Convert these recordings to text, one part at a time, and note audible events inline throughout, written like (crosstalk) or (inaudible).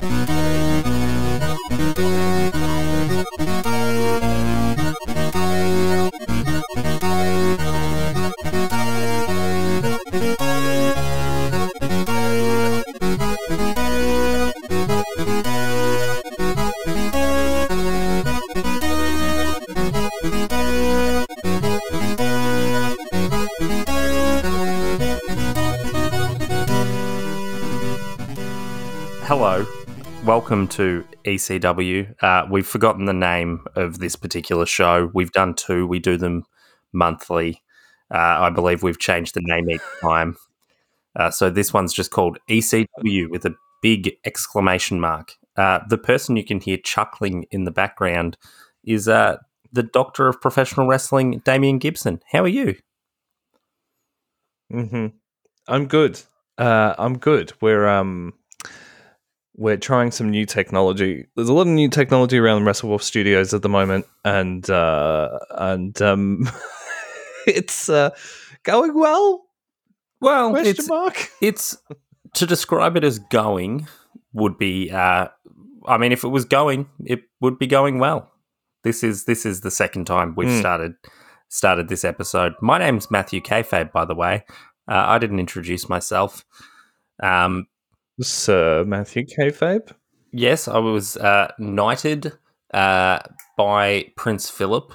Thank you. Welcome to ECW. Uh, we've forgotten the name of this particular show. We've done two, we do them monthly. Uh, I believe we've changed the name each time. Uh, so this one's just called ECW with a big exclamation mark. Uh, the person you can hear chuckling in the background is uh, the doctor of professional wrestling, Damian Gibson. How are you? hmm I'm good. Uh, I'm good. We're um, we're trying some new technology. There's a lot of new technology around WrestleWolf Studios at the moment, and uh, and um, (laughs) it's uh, going well. Well, Question it's, mark. it's to describe it as going would be. Uh, I mean, if it was going, it would be going well. This is this is the second time we've Mm. started started this episode. My name's Matthew Kayfabe, by the way. Uh, I didn't introduce myself. Um, Sir Matthew Kayfabe. yes, I was uh, knighted uh, by Prince Philip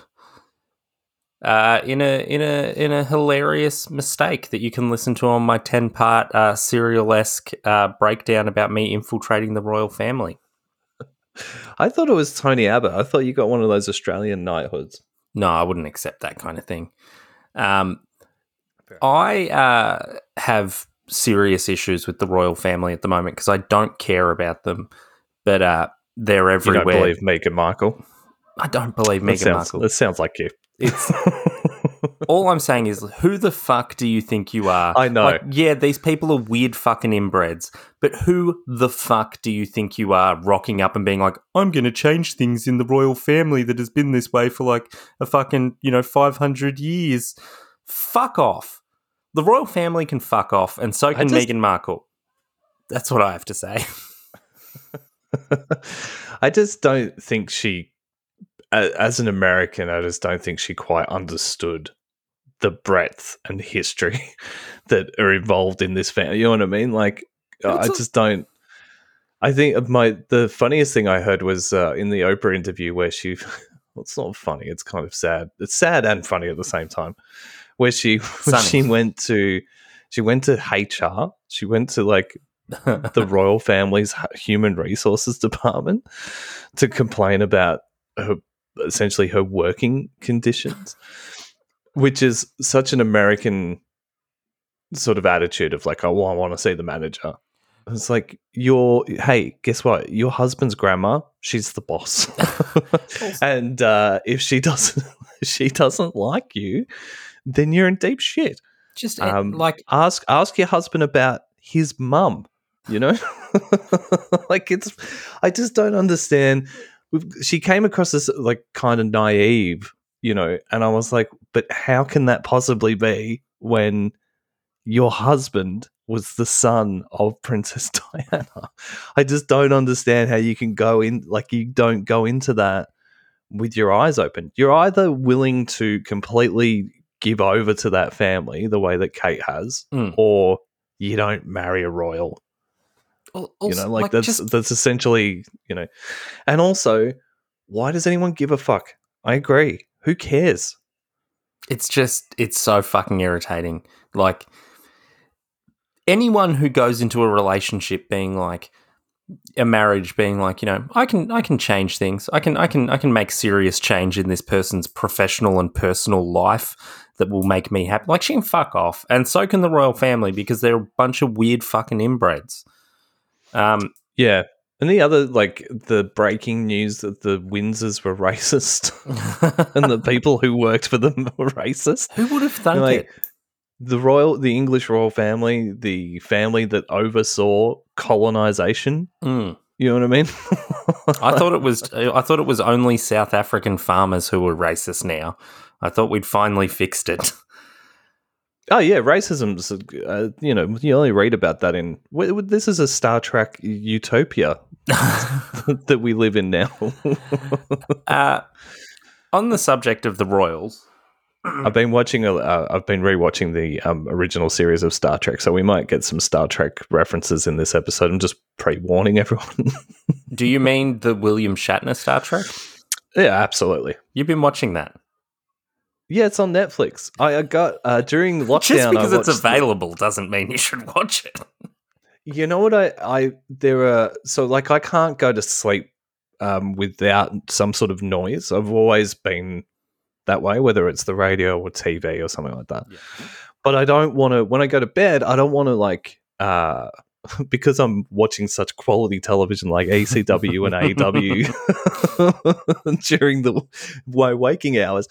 uh, in a in a in a hilarious mistake that you can listen to on my ten part uh, serial esque uh, breakdown about me infiltrating the royal family. (laughs) I thought it was Tony Abbott. I thought you got one of those Australian knighthoods. No, I wouldn't accept that kind of thing. Um, I uh, have serious issues with the royal family at the moment because I don't care about them, but uh, they're You everywhere. don't believe Meghan Markle? I don't believe Meghan sounds, Markle. That sounds like you. It's (laughs) all I'm saying is, who the fuck do you think you are? I know. Like, yeah, these people are weird fucking inbreds, but who the fuck do you think you are rocking up and being like, I'm going to change things in the royal family that has been this way for like a fucking, you know, 500 years? Fuck off. The royal family can fuck off, and so can just- Meghan Markle. That's what I have to say. (laughs) (laughs) I just don't think she, as an American, I just don't think she quite understood the breadth and history (laughs) that are involved in this family. You know what I mean? Like, I It's a- just don't. I think my the funniest thing I heard was uh, in the Oprah interview where she. Well, it's not funny. It's kind of sad. It's sad and funny at the same time. Where she (laughs) she went to she went to HR. She went to like the (laughs) royal family's human resources department to complain about her essentially her working conditions which is such an american sort of attitude of like oh well, i want to see the manager. It's like your hey guess what? Your husband's grandma she's the boss. (laughs) And uh, if she doesn't if she doesn't like you then you're in deep shit. Just Um, like ask ask your husband about his mum you know? (laughs) Like it's i just don't understand. We've- she came across as like kind of naive you know and i was like but how can that possibly be when your husband was the son of princess (laughs) diana? I just don't understand how you can go in like you don't go into that with your eyes open. You're either willing to completely give over to that family the way that kate has Mm. or you don't marry a royal Al- you also, know, like, that's just- that's essentially you know, and also, why does anyone give a fuck? I agree. Who cares? it's just it's so fucking irritating. Like anyone who goes into a relationship being like a marriage being like, you know, I can I can change things. I can I can I can make serious change in this person's professional and personal life that will make me happy. Like she can fuck off. And so can the royal family because they're a bunch of weird fucking inbreds. Um Yeah. And the other, like the breaking news that the Windsors were (laughs) racist, and the (laughs) people who worked for them (laughs) were racist. who would have thunk Like, it? the royal, the English royal family, the family that oversaw colonization. Mm. You know what I mean? I thought it was I thought it was only South African farmers who were racist now. I thought we'd finally fixed it. (laughs) Oh yeah, racism's. Uh, you know, you only read about that in. This is a Star Trek utopia (laughs) that we live in now. (laughs) uh, on the subject of the royals, (clears throat) I've been watching. A, uh, I've been rewatching the um, original series of Star Trek, so we might get some Star Trek references in this episode. I'm just pre-warning everyone. do you mean the William Shatner Star Trek? yeah, absolutely. You've been watching that Yeah, it's on Netflix. I, I got uh, during (laughs) lockdown. just because it's watched the- available doesn't mean you should watch it. You know what I I there are so like I can't go to sleep um without some sort of noise. I've always been that way, whether it's the radio or TV or something like that. But I don't want to when I go to bed, I don't want to like uh (laughs) because I'm watching such quality television like ECW and AEW (laughs) during the my waking hours.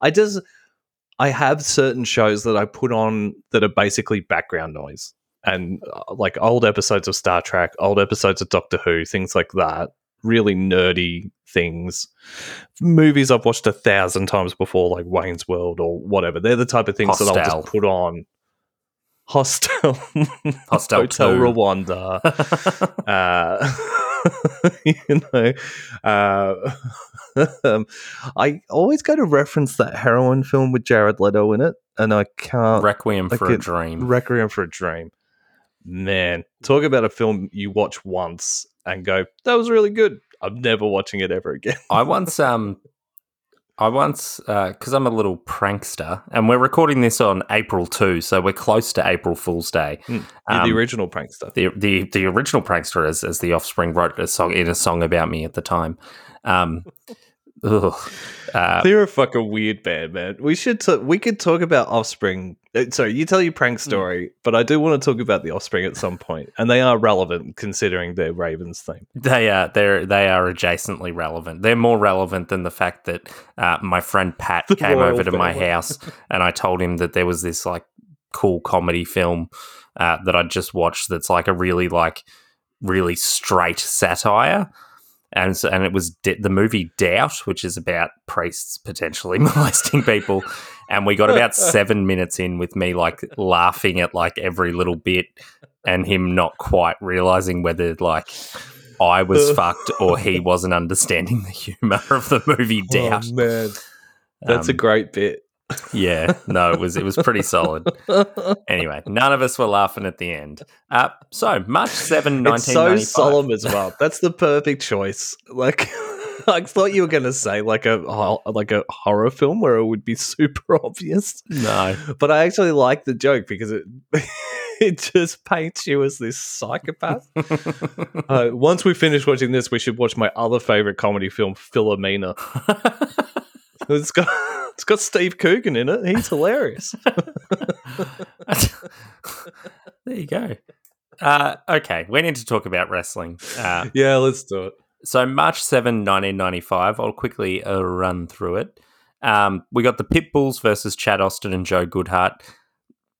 I just I have certain shows that I put on that are basically background noise and uh, like old episodes of Star Trek, old episodes of Doctor Who, things like that. Really nerdy things. Movies I've watched a thousand times before, like Wayne's World or whatever. They're the type of things that I'll just put on. Hostel, (laughs) Hostel Hotel 2. Rwanda. (laughs) uh, (laughs) (laughs) you know, uh, (laughs) um, I always go to reference that heroin film with Jared Leto in it, and I can't. Requiem for a Dream. Requiem for a Dream. Man, talk about a film you watch once and go, "That was really good." I'm never watching it ever again. I once um I once because I'm a little prankster, and we're recording this on April two, so we're close to April Fool's Day. You're Um, the original prankster. the the the original prankster, as as the Offspring wrote a song in a song about me at the time. Um, (laughs) ugh. Uh, They're a fucking weird band, man. We should t- we could talk about Offspring. Uh, sorry, you tell your prank Hmm. story, but I do want to talk about the Offspring at some point, and they are relevant considering their Ravens theme. They are they're they are adjacently relevant. They're more relevant than the fact that uh, my friend Pat The (laughs) came over to my house and I told him that there was this like cool comedy film uh, that I'd just watched that's like a really like really straight satire. And so, and it was D- the movie Doubt, which is about priests potentially (laughs) molesting people. And we got about (laughs) seven minutes in with me like laughing at like every little bit, and him not quite realizing whether like I was fucked or he (laughs) wasn't understanding the humor of the movie Doubt. Oh man, that's a Um, great bit. Yeah, no, it was it was pretty solid. Anyway, none of us were laughing at the end. Uh, so March 7, (laughs) It's so solemn as well. That's the perfect choice. Like, (laughs) I thought you were going to say like a like a horror film where it would be (laughs) super obvious. No. but I actually like the joke because it it just paints you as this psychopath. uh, once we finish watching this, we should watch my other favorite comedy film, Philomena. It's got (laughs) it's got Steve Coogan in it. He's hilarious. (laughs) there you go. Uh, okay, we need to talk about wrestling. Uh, yeah, let's do it. so, March 7, 1995, I'll quickly uh, run through it. Um, we got the Pitbulls versus Chad Austin and Joe Goodhart.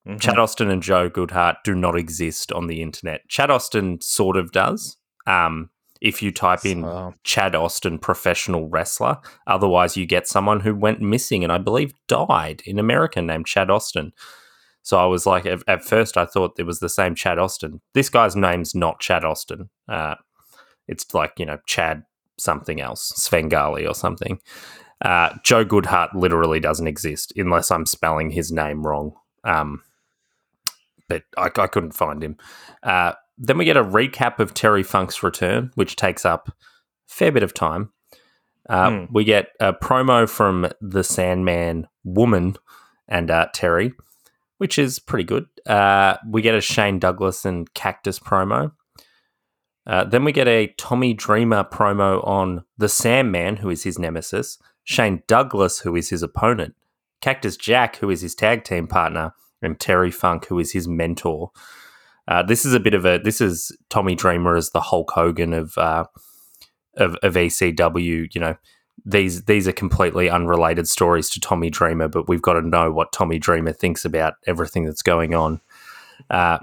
Mm-hmm. Chad Austin and Joe Goodhart do not exist on the internet. Chad Austin sort of does. Um, if you type in So- Chad Austin professional wrestler, otherwise you get someone who went missing and I believe died in America named Chad Austin. So I was like, at, at first I thought it was the same Chad Austin. This guy's name's not Chad Austin. Uh, it's like you know Chad something else, Svengali or something. Uh, Joe Goodhart literally doesn't exist unless I'm spelling his name wrong. Um, but I, I couldn't find him. Uh, then we get a recap of Terry Funk's return, which takes up a fair bit of time. Uh, Hmm. We get a promo from the Sandman woman and uh, Terry, which is pretty good. Uh, we get a Shane Douglas and Cactus promo. Uh, then we get a Tommy Dreamer promo on the Sandman, who is his nemesis, Shane Douglas, who is his opponent, Cactus Jack, who is his tag team partner, and Terry Funk, who is his mentor. Uh, this is a bit of a this is Tommy Dreamer as the Hulk Hogan of uh, of, of ECW. You know, these these are completely unrelated stories to Tommy Dreamer, but we've got to know what Tommy Dreamer thinks about everything that's going on. Uh,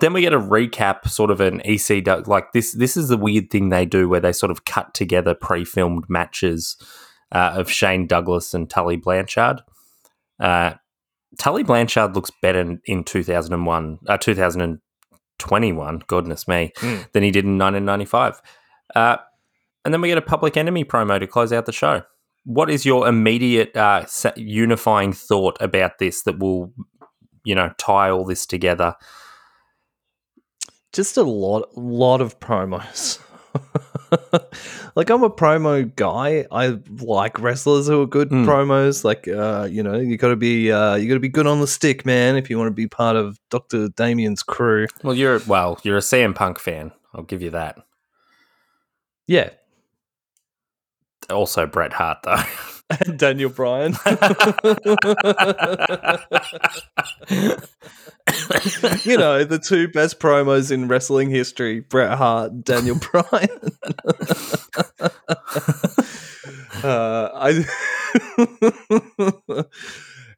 then we get a recap, sort of an EC like this. This is the weird thing they do where they sort of cut together pre-filmed matches uh, of Shane Douglas and Tully Blanchard. Uh, Tully Blanchard looks better in, in 2001, uh, 2021, goodness me, Mm. than he did in 1995. Uh, and then we get a Public Enemy promo to close out the show. What is your immediate uh, unifying thought about this that will, you know, tie all this together? just a lot lot of promos (laughs) (laughs) like i'm a promo guy i like wrestlers who are good Mm. promos like uh you know you gotta be uh you gotta be good on the stick man if you want to be part of dr damian's crew Well, you're well, you're a CM Punk fan. I'll give you that. yeah Also, Bret Hart though. (laughs) and (laughs) daniel bryan (laughs) you know the two best promos in wrestling history bret hart daniel (laughs) bryan uh, I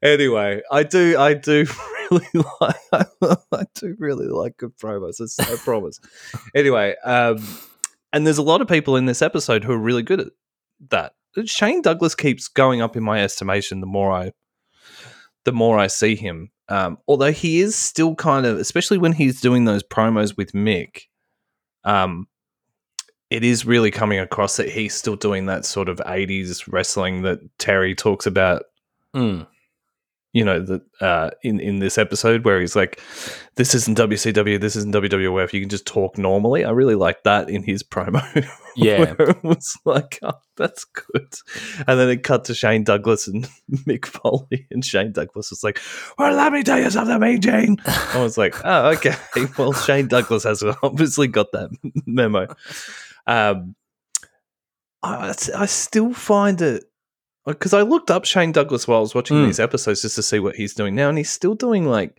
anyway, I do, I do really like, I do really like good promos. I promise. anyway, um, and there's a lot of people in this episode who are really good at that. Shane Douglas keeps going up in my estimation. The more I, the more I see him. Um, although he is still kind of, especially when he's doing those promos with Mick. Um, it is really coming across that he's still doing that sort of 80s wrestling that Terry talks about, Mm. You know, that uh, in, in this episode where he's like, this isn't WCW, this isn't WWF, you can just talk normally. I really like that in his promo. (laughs) Yeah. it was like, oh, that's good. And then it cut to Shane Douglas and (laughs) Mick Foley, and Shane Douglas was like, well, let me tell you something, Mean Gene. I was like, oh, okay. (laughs) Well, Shane Douglas has obviously got that memo. Um, I, I still find it because I looked up Shane Douglas while I was watching Mm. these episodes just to see what he's doing now, and he's still doing like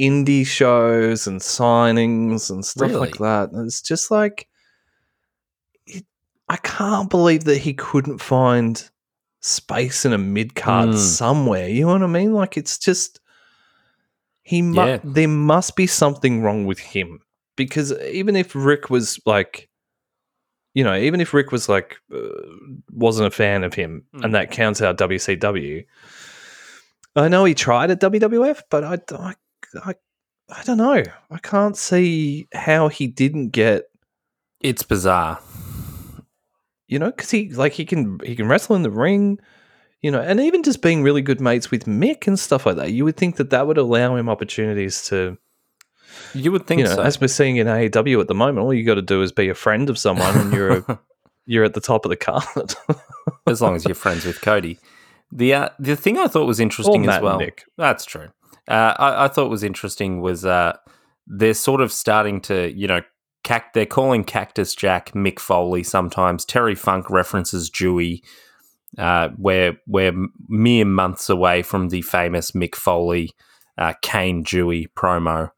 indie shows and signings and stuff like that. And it's just like it, I can't believe that he couldn't find space in a mid card Mm. somewhere. You know what I mean? Like it's just he mu- Yeah. there must be something wrong with him because even if Rick was like you know, even if Rick was like uh, wasn't a fan of him, Mm. and that counts out WCW. I know he tried at WWF, but I, I, I, I don't know. I can't see how he didn't get It's bizarre. you know because he like he can he can wrestle in the ring, you know, and even just being really good mates with Mick and stuff like that. You would think that that would allow him opportunities to You would think you know, so. as we're seeing in AEW at the moment, all you got to do is be a friend of someone, and you're a, (laughs) you're at the top of the card. (laughs) as long as you're friends with Cody. The uh, the thing I thought was interesting as well. Nick. That's true. Uh, I, I thought was interesting was uh, they're sort of starting to you know they're calling Cactus Jack Mick Foley sometimes. Terry Funk references Dewey. Uh, we're we're mere months away from the famous Mick Foley uh, Cane Dewey promo.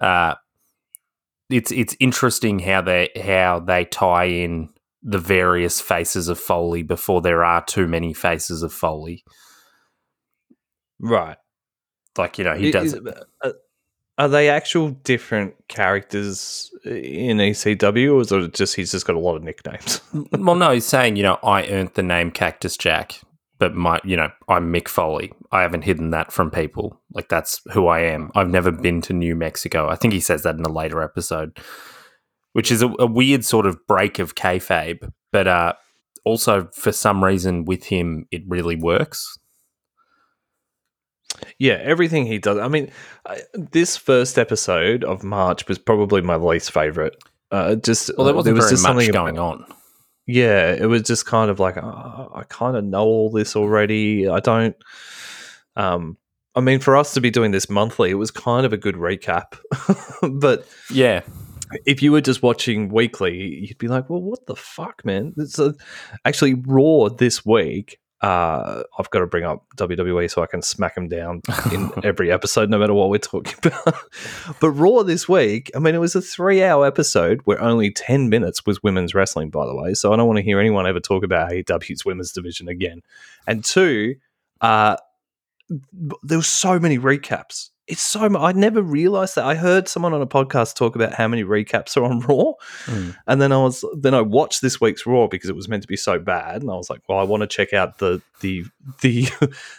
Uh, it's it's interesting how they how they tie in the various faces of Foley before there are too many faces of Foley. right. Like you know, he does. is- uh, are they actual different characters in ECW, or is it just he's just got a lot of nicknames? (laughs) well, no, he's saying you know I earned the name Cactus Jack, but my you know I'm Mick Foley. I haven't hidden that from people. Like that's who I am. I've never been to New Mexico. I think he says that in a later episode, which is a, a weird sort of break of kayfabe, but uh, also for some reason with him it really works. Yeah, everything he does. I mean, I, this first episode of March was probably my least favorite. Uh, just Well, there wasn't was very just much something going on. Yeah, it was just kind of like oh, I kind of know all this already. I don't. Um, I mean, for us to be doing this monthly, it was kind of a good recap. (laughs) but Yeah, if you were just watching weekly, you'd be like, "Well, what the fuck, man?" It's a, actually Raw this week. Uh, I've got to bring up WWE so I can smack them down in (laughs) every episode, no matter what we're talking (laughs) about. but Raw this week, I mean, it was a three-hour episode where only ten minutes was women's wrestling. By the way, so I don't want to hear anyone ever talk about AEW's women's division again. And two, uh, there were so many recaps. It's so I never realized that. I heard someone on a podcast talk about how many recaps are on (laughs) Raw, Mm. and then I was then I watched this week's Raw because it was meant to be so bad, and I was like, well, I want to check out the the (laughs) the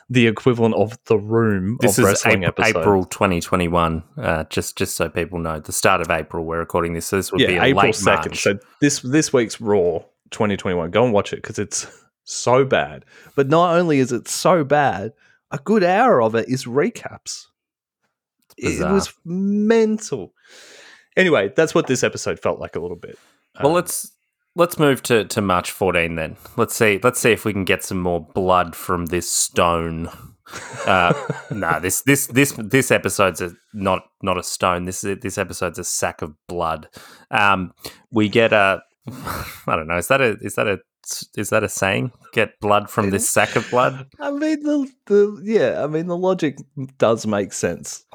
the equivalent of the Room this of is wrestling April, episode. April 2021. Uh, just just so people know, the start of April. We're recording this, so this would be yeah, a April late second. So this this week's Raw 2021. Go and watch it because it's (laughs) so bad. But not only is it so bad, a good hour of it is recaps. It was mental. Anyway, that's what this episode felt like a little bit. Well, Um, let's let's move to, to March 14 then. Let's see let's see if we can get some more blood from this stone. Uh, (laughs) no, this this this this episode's a, not not a stone. This is this episode's a sack of blood. Um, we get a (laughs) I don't know. Is that a is that a is that a saying? Get blood from this sack of blood. (laughs) I mean the the yeah, I mean the logic does make sense.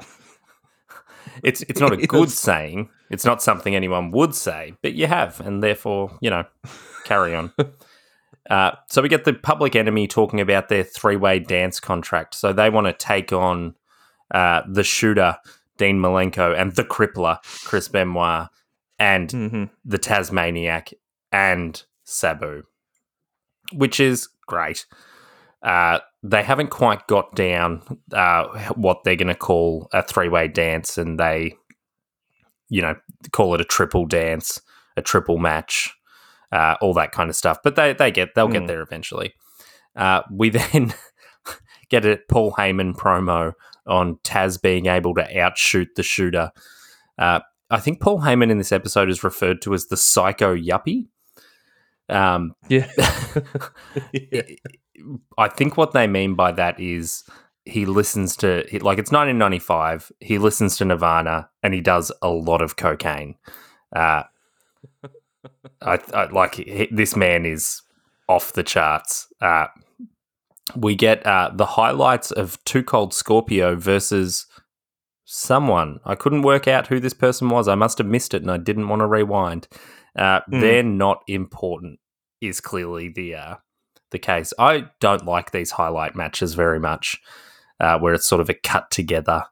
It's it's not a (laughs) good saying. It's not something anyone would say, but you have, and therefore, you know, carry on. (laughs) Uh, so we get the public enemy talking about their three-way dance contract. So they want to take on uh, the shooter Dean Malenko and the crippler Chris Benoit and Mm-hmm. the Tasmaniac and Sabu, which is great. Uh, they haven't quite got down uh, what they're going to call a three way dance, and they, you know, call it a triple dance, a triple match, uh, all that kind of stuff. But they they get they'll get Mm. there eventually. Uh, we then (laughs) get a Paul Heyman promo on Taz being able to outshoot the shooter. Uh, I think Paul Heyman in this episode is referred to as the psycho yuppie. Um, Yeah. (laughs) (laughs) yeah. I think what they mean by that is he listens to he, like it's 1995. He listens to Nirvana and he does a lot of cocaine. Uh, (laughs) I, I like he, this man is off the charts. Uh, we get uh, the highlights of Too Cold Scorpio versus someone. I couldn't work out who this person was. I must have missed it and I didn't want to rewind. Uh, Hmm. They're not important. Is clearly the uh, the case. I don't like these highlight matches very much, uh, where it's sort of a cut together,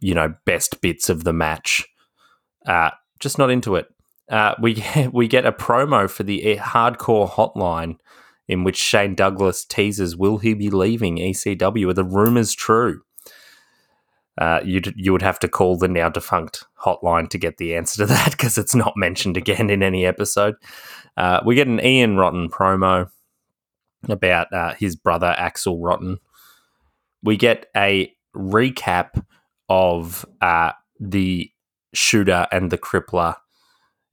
you know, best bits of the match. Uh, just not into it. Uh, we (laughs) we get a promo for the hardcore hotline in which Shane Douglas teases, "Will he be leaving ECW? Are the rumors true?" Uh, you you would have to call the now defunct hotline to get the answer to that (laughs) because it's not mentioned again in any episode. Uh, we get an Ian Rotten promo about uh, his brother Axel Rotten. We get a recap of uh, the shooter and the crippler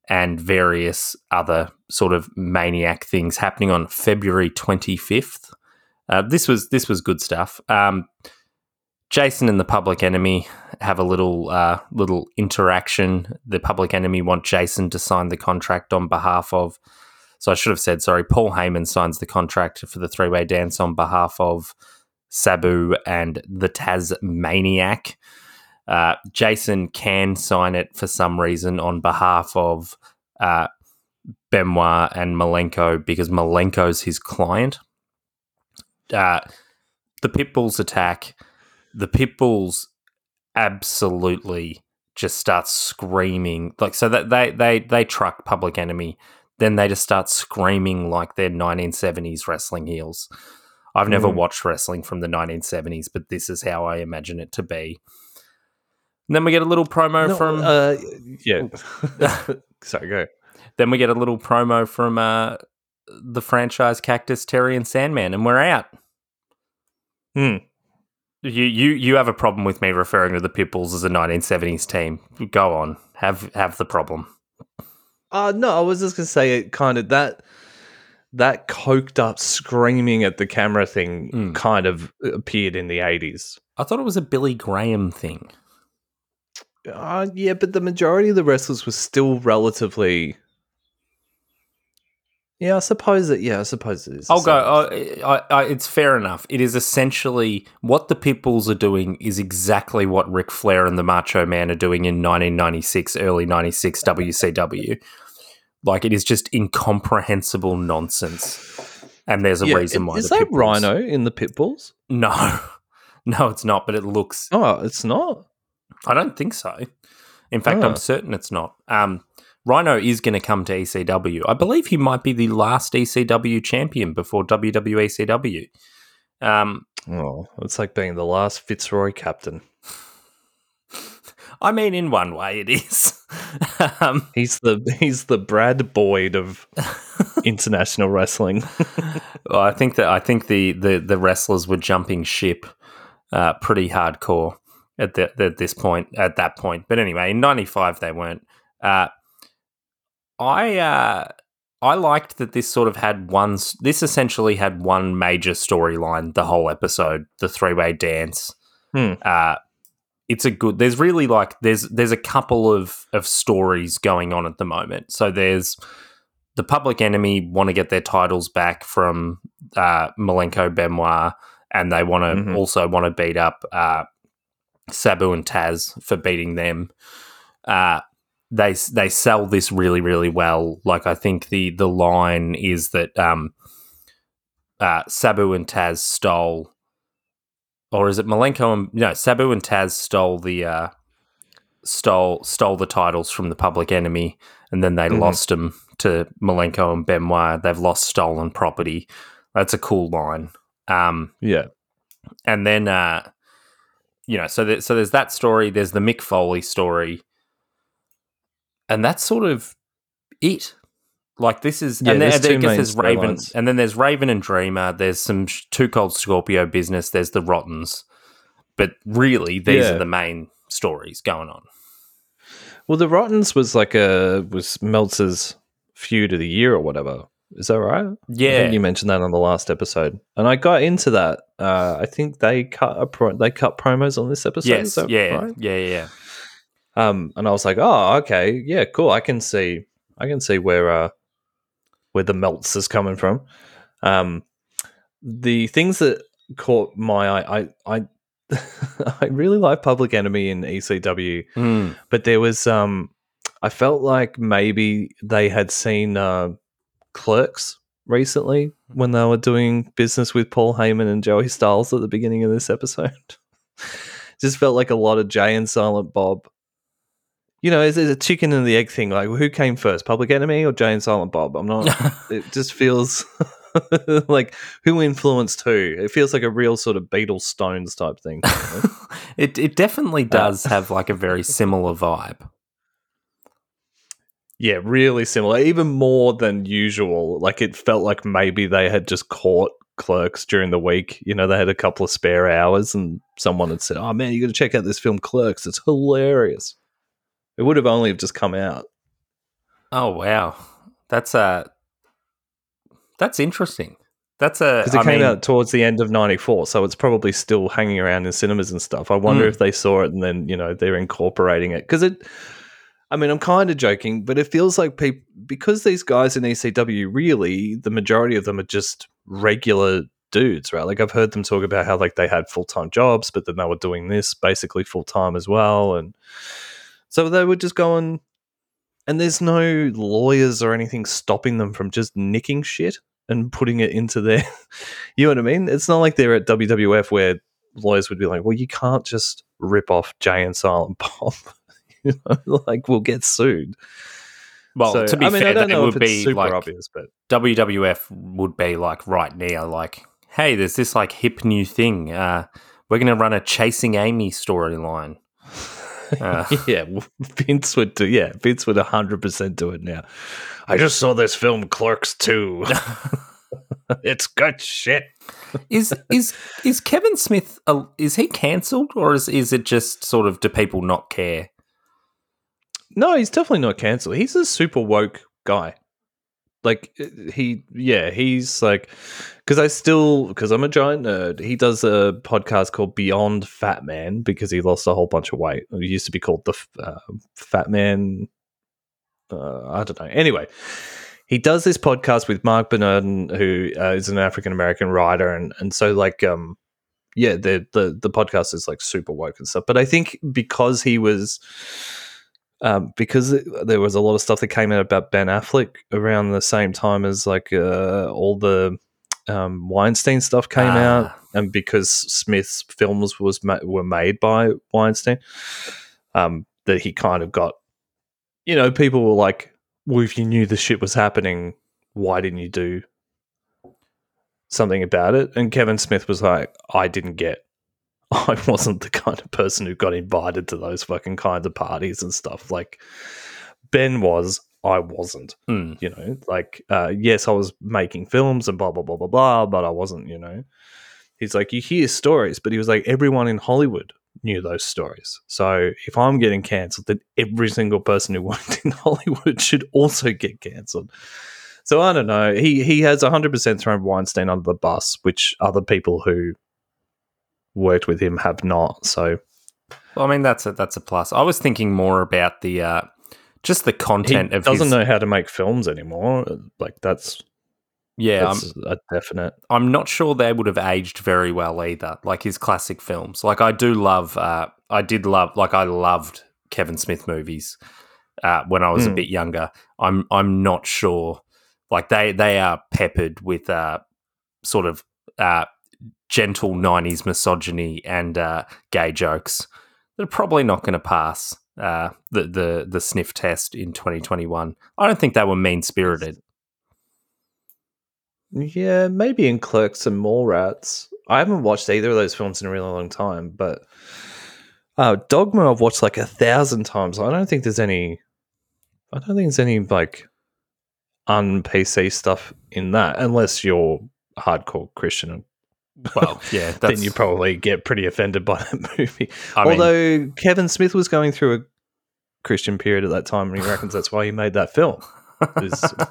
and various other sort of maniac things happening on February 25th. Uh, this was this was good stuff. Um, Jason and the Public Enemy have a little uh, little interaction. The Public Enemy want Jason to sign the contract on behalf of. So I should have said sorry. Paul Heyman signs the contract for the three way dance on behalf of Sabu and the Tasmaniac. Uh, Jason can sign it for some reason on behalf of uh, Benoit and Malenko because Malenko's his client. Uh, the Pitbulls attack. The Pitbulls absolutely just start screaming like so that they they they truck Public Enemy. Then they just start screaming like they're 1970s wrestling heels. I've never Mm. watched wrestling from the 1970s, but this is how I imagine it to be. And then we get a little promo No, from uh, yeah. (laughs) Sorry, go. then we get a little promo from uh, the franchise Cactus, Terry, and Sandman, and we're out. Hmm. You you you have a problem with me referring to the Pitbulls as a 1970s team. Go on, have have the problem. Uh no, I was just gonna say it kind of that that coked up screaming at the camera thing Mm. kind of appeared in the eighties. I thought it was a Billy Graham thing. Uh yeah, but the majority of the wrestlers were still relatively Yeah, I suppose that yeah, I suppose it is. I'll go. I, I, I, it's fair enough. It is essentially what the Pitbulls are doing is exactly what Ric Flair and the Macho Man are doing in 1996, early 96 WCW. Like it is just incomprehensible nonsense. And there's a Yeah, reason why. Is that Pitbulls- Rhino in the Pitbulls? No, (laughs) no, it's not. But it looks. Oh, it's not. I don't think so. In fact, Oh. I'm certain it's not. Um, Rhino is going to come to ECW. I believe he might be the last ECW champion before WWECW. Um, Oh, it's like being the last Fitzroy captain. (laughs) I mean, in one way, it is. (laughs) um, He's the he's the Brad Boyd of (laughs) international wrestling. well, I think that I think the, the, the wrestlers were jumping ship uh, pretty hardcore at the, at this point. At that point, but anyway, in '95 they weren't. Uh, I uh, I liked that this sort of had one. This essentially had one major storyline the whole episode: the three way dance. Hmm. Uh, it's a good. There's really like there's there's a couple of of stories going on at the moment. So there's the Public Enemy want to get their titles back from uh, Malenko Benoit, and they want to Mhm. also want to beat up uh, Sabu and Taz for beating them. Uh, they they sell this really really well. Like I think the the line is that um, uh, Sabu and Taz stole, or is it Malenko and no Sabu and Taz stole the uh, stole stole the titles from the Public Enemy, and then they Mhm. lost them to Malenko and Benoit. They've lost stolen property. That's a cool line. Um, yeah. and then uh you know so that so there's that story there's the mick foley story and that's sort of it like this is Yeah, and then there's I guess there's raven storylines. and then there's raven and dreamer there's some sh- two cold scorpio business there's the rottens but really these Yeah. are the main stories going on Well, the Rottens was like a was Meltzer's feud of the year or whatever. Is that right? I yeah think you mentioned that on the last episode, and I got into that. Uh, I think they cut a pro- they cut promos on this episode. yes yeah, right? yeah yeah yeah Um, and I was like, oh, okay, yeah, cool. I can see, I can see where uh, where the melts is coming from. Um, the things that caught my eye, I, I, (laughs) I really like Public Enemy in ECW, Mm. but there was, um, I felt like maybe they had seen uh, Clerks recently when they were doing business with Paul Heyman and Joey Styles at the beginning of this episode. (laughs) Just felt like a lot of Jay and Silent Bob. You know, it's, it's a chicken and the egg thing. Like, who came first, Public Enemy or Jay and Silent Bob? I'm not. (laughs) it just feels (laughs) like who influenced who. It feels like a real sort of Beatles Stones type thing. you know? (laughs) it it definitely uh, does have like a very similar vibe Yeah, really similar. Even more than usual. Like it felt like maybe they had just caught clerks during the week. You know, they had a couple of spare hours and someone had said, Oh man, you gotta check out this film Clerks. It's hilarious. It would have only have just come out. oh wow that's uh that's interesting that's a Because it I came mean- out towards the end of ninety four, so it's probably still hanging around in cinemas and stuff. I wonder Mm. if they saw it and then, you know, they're incorporating it. Because it I mean, I'm kind of joking, but it feels like people because these guys in ECW really, the majority of them are just regular dudes, right? Like I've heard them talk about how like they had full time jobs, but then they were doing this basically full time as well, and so they were just going. And there's no lawyers or anything stopping them from just nicking shit and putting it into their. (laughs) you know what I mean? It's not like they're at WWF where lawyers would be like, "Well, you can't just rip off Jay and Silent Bob." (laughs) you know, (laughs) like we'll get sued. well So, to be I mean, fair I don't know would be super like obvious, but WWF would be like right now, like, hey, there's this like hip new thing. Uh, we're going to run a Chasing Amy storyline. Uh, (laughs) yeah, Vince would do. Yeah, Vince would hundred percent do it now. I just saw this film Clerks two. (laughs) it's good shit. is is is Kevin Smith? Is he cancelled, or is is it just sort of do people not care? No, he's definitely not cancelled. He's a super woke guy. Like he, yeah, he's like because I still because I'm a giant nerd. He does a podcast called Beyond Fat Man because he lost a whole bunch of weight. It used to be called the uh, Fat Man. Uh, I don't know. Anyway, he does this podcast with Marc Bernardin, who uh, is an African American writer, and and so like um yeah, the the the podcast is like super woke and stuff. But I think because he was um, because there was a lot of stuff that came out about Ben Affleck around the same time as like uh, all the um, Weinstein stuff came ah. out, and because Smith's films was ma- were made by Weinstein, um, that he kind of got, you know, people were like, "Well, if you knew the shit was happening, why didn't you do something about it?" And Kevin Smith was like, "I didn't get (laughs) I wasn't the kind of person who got invited to those fucking kinds of parties and stuff. Like Ben was, I wasn't. Mm. You know, like uh, yes, I was making films and blah blah blah blah blah, but I wasn't. You know, he's like you hear stories, but he was like everyone in Hollywood knew those stories. So if I'm getting cancelled, then every single person who (laughs) worked in Hollywood should also get cancelled. So I don't know. He he has 100% thrown Weinstein under the bus, which other people who worked with him have not. So, well, I mean that's a that's a plus. I was thinking more about the uh, just the content of he of. Doesn't his... know how to make films anymore. Like that's yeah, that's I'm, a definite. I'm not sure they would have aged very well either. Like his classic films. Like I do love. Uh, I did love. Like I loved Kevin Smith movies uh, when I was mm. a hmm. bit younger. I'm I'm not sure. Like they they are peppered with uh, sort of uh, gentle 90s misogyny and uh, gay jokes that are probably not going to pass uh, the, the, the sniff test in 2021. I don't think they were mean spirited. Yeah, maybe in Clerks and Mallrats. I haven't watched either of those films in a really long time, but uh, Dogma I've watched like a thousand times. I don't think there's any. I don't think there's any like un PC stuff in that, unless you're hardcore Christian and well, (laughs) yeah, then you probably get pretty offended by that (laughs) movie. I Although mean, Kevin Smith was going through a Christian period at that time, and he reckons that's why he made that film. (laughs)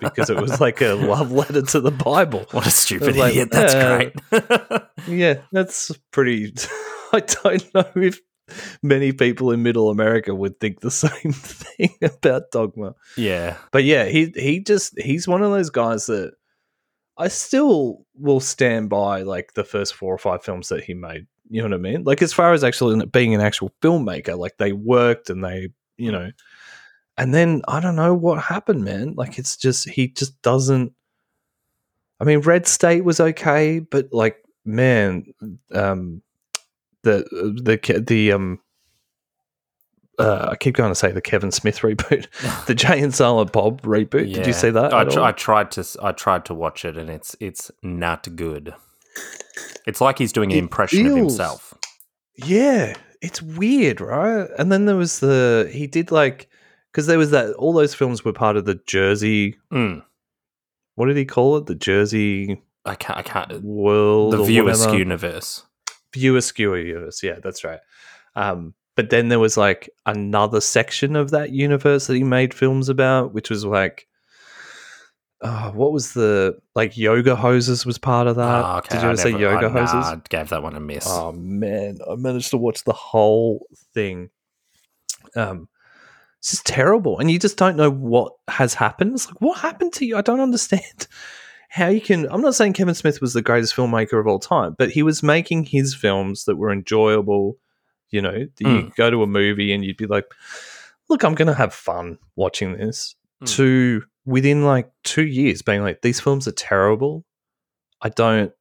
because it was like a love letter to the Bible. What a stupid like, idiot! That's great. yeah, that's pretty. I don't know if many people in Middle America would think the same thing about Dogma. Yeah, but yeah, he he just he's one of those guys that I still will stand by like the first four or five films that he made. You know what I mean? Like as far as actually being an actual filmmaker, like they worked and they, you know, and then I don't know what happened, man. Like it's just he just doesn't. I mean, Red State was okay, but like, man, um, the the the um uh, I keep going to say the Kevin Smith reboot, (laughs) (laughs) the Jay and Silent Bob reboot. Yeah. Did you see that? I, tr- I, tried to. I tried to watch it, and it's it's not good. It's like he's doing an it impression feels, of himself. Yeah, it's weird, right? And then there was the he did like because there was that all those films were part of the Jersey. Mm. What did he call it? The Jersey. I can't. I can't. World. The View Askew universe. View Askew universe. Yeah, that's right. Um, but then there was like another section of that universe that he made films about, which was like, uh, what was the like Yoga hoses was part of that? Oh, okay. Did you ever say Yoga I, Hosers? Nah, I gave that one a miss. Oh man, I managed to watch the whole thing. Um, it's just terrible, and you just don't know what has happened. It's like, what happened to you? I don't understand (laughs) how you can. I'm not saying Kevin Smith was the greatest filmmaker of all time, but he was making his films that were enjoyable you know, you mm. go to a movie and you'd be like, look, I'm going to have fun watching this. Mm. To within like two years being like, these films are terrible. I don't,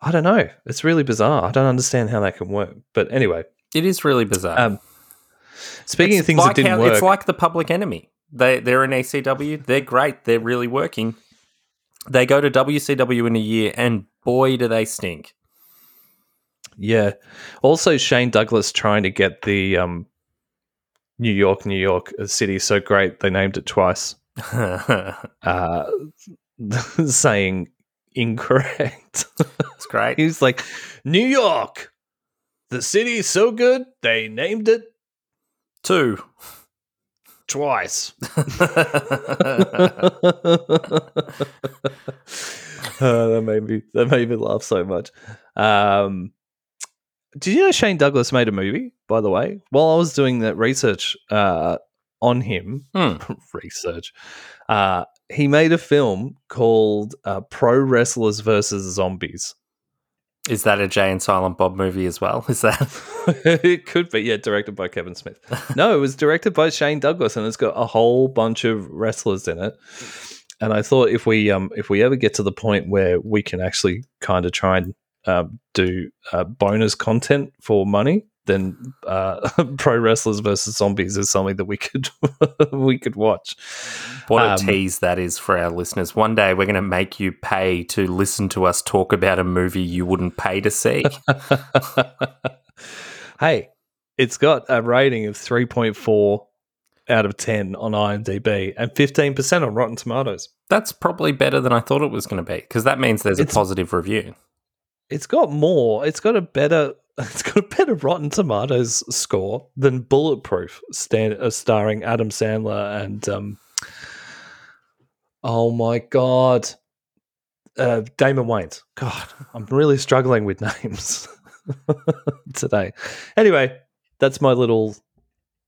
I don't know. It's really bizarre. I don't understand how that can work. But anyway, it is really bizarre. Um, speaking it's of things like that didn't how, work, it's like the Public Enemy. They they're in ECW. They're great. They're really working. They go to WCW in a year, and boy, do they stink. Yeah. Also, Shane Douglas trying to get the um, New York, New York city so great they named it twice. (laughs) uh, (laughs) saying incorrect. It's great. (laughs) he was like, New York, the city's so good they named it Two. twice. Uh, that made me that made me laugh so much. Um, did you know Shane Douglas made a movie? By the way, while I was doing that research uh, on him, Hmm. (laughs) research, uh, he made a film called uh, "Pro Wrestlers versus Zombies." Is that a Jay and Silent Bob movie as well? Is that? (laughs) it could be, yeah, directed by Kevin Smith. No, it was directed by Shane Douglas, and it's got a whole bunch of wrestlers in it. And I thought if we um if we ever get to the point where we can actually kind of try and um, do uh, bonus content for money, then uh, (laughs) pro wrestlers versus zombies is something that we could (laughs) we could watch. What a Um, tease that is for our listeners. One day we're going to make you pay to listen to us talk about a movie you wouldn't pay to see. (laughs) hey, it's got a rating of three point four out of ten on IMDb and fifteen percent on Rotten Tomatoes. That's probably better than I thought it was going to be because that means there's It's- a positive review. It's got more. It's got a better. (laughs) It's got a better Rotten Tomatoes score than Bulletproof, stand, uh, starring Adam Sandler and um. Oh my god, uh, Damon Wayans. God, I'm really struggling with (laughs) names (laughs) today. Anyway, that's my little.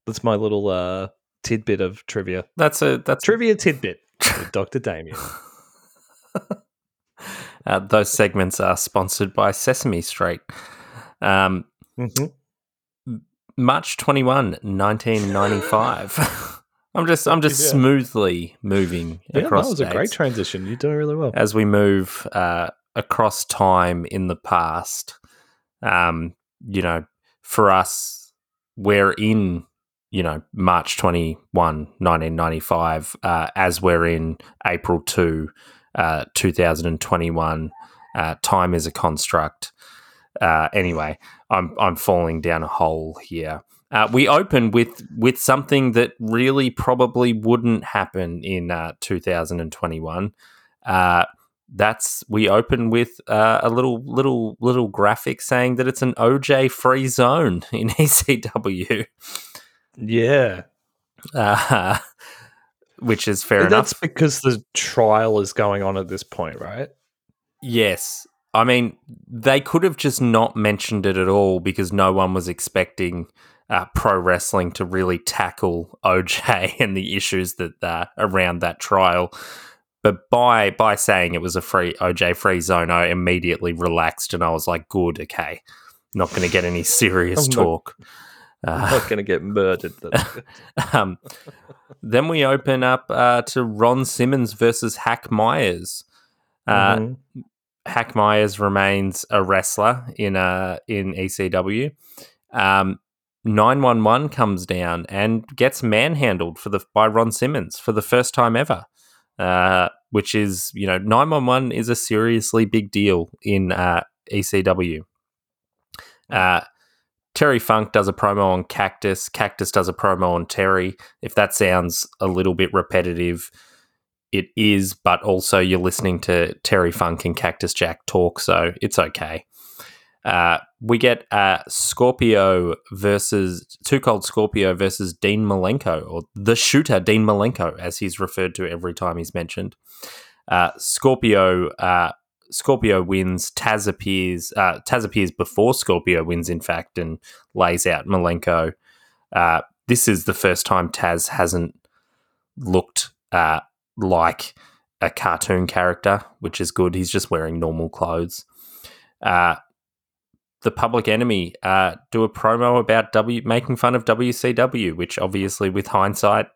That's my little uh, tidbit of trivia. That's a that's Trivia tidbit Dr. Damian. Uh, those segments are sponsored by Sesame Street. Um, Mm-hmm. March 21, 1995. (laughs) (laughs) I'm just I'm just Yeah. smoothly moving Yeah, that across was a great transition. You're doing really well. as we move uh, across time in the past. Um, you know, for us, we're in, you know, March 21, 1995, uh, as we're in April 2, uh, 2021. Uh, time is a construct. Uh, anyway, I'm I'm falling down a hole here. Uh, we open with with something that really probably wouldn't happen in uh, 2021. Uh, that's we open with uh, a little little little graphic saying that it's an OJ free zone in (laughs) ECW, Yeah. uh, which is fair enough. That's because the trial is going on at this point, right? Yes. I mean, they could have just not mentioned it at all because no one was expecting uh, pro wrestling to really tackle (laughs) OJ and the issues that uh, around that trial. But by by saying it was a free OJ free zone, I immediately relaxed and I was like, "Good, okay, not going to get any (laughs) serious I'm not- talk." I'm Uh, not going to get murdered. (laughs) Um, then we open up uh, to Ron Simmons versus Hack Meyers. Uh, Mhm. Hack Meyers remains a wrestler in uh, in ECW. Um, 911 comes down and gets manhandled for the by Ron Simmons for the first time ever. Uh, which is, you know, 911 is a seriously big deal in uh, ECW. Uh, Terry Funk does a promo on Cactus. Cactus does a promo on Terry. If that sounds a little bit repetitive, it is, but also you're listening to Terry Funk and Cactus Jack talk, so it's okay. Uh, we get uh, Scorpio versus Two Cold Scorpio versus Dean Malenko, or the shooter Dean Malenko, as he's referred to every time he's mentioned. Uh, Scorpio uh, Scorpio wins. Taz appears. Uh, Taz appears before Scorpio wins, in fact, and lays out Malenko. Uh, this is the first time Taz hasn't looked uh, like a cartoon character, which is good. He's just wearing normal clothes. Uh, the Public Enemy uh, do a promo about W making fun of WCW, which obviously, with hindsight,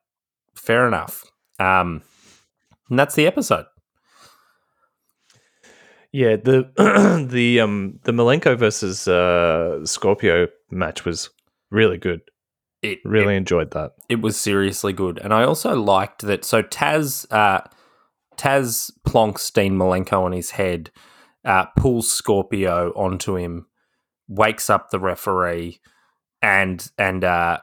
fair enough. Um, and that's the episode. Yeah, the (clears throat) the um the Malenko versus uh, Scorpio match was really good. It Really enjoyed that. it was seriously good. And I also liked that. So Taz, uh, Taz plonks Dean Malenko on his head, uh, pulls Scorpio onto him, wakes up the referee, and and uh,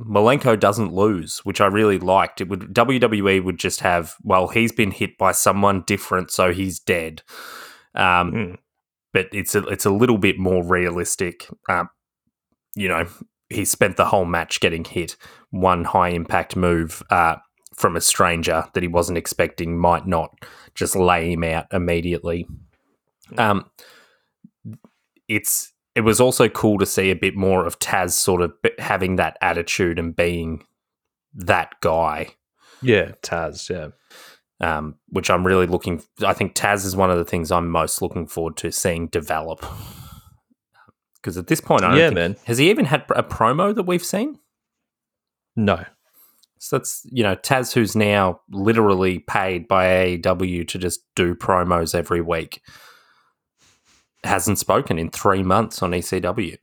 Malenko doesn't lose, which I really liked. It would WWE would just have well, he's been hit by someone different, so he's dead. Um, Mm. but it's a it's a little bit more realistic. Um, you know, he spent the whole match getting hit. One high impact move uh, from a stranger that he wasn't expecting might not just lay him out immediately. Um, it's it was also cool to see a bit more of Taz sort of having that attitude and being that guy Yeah, Taz. Yeah. Um, which I'm really looking. I think Taz is one of the things I'm most looking forward to seeing develop. Because at this point, I Yeah, think, man. has he even had a promo that we've seen? No. So that's you know Taz, who's now literally paid by AEW to just do promos every week, hasn't spoken in three months on ECW.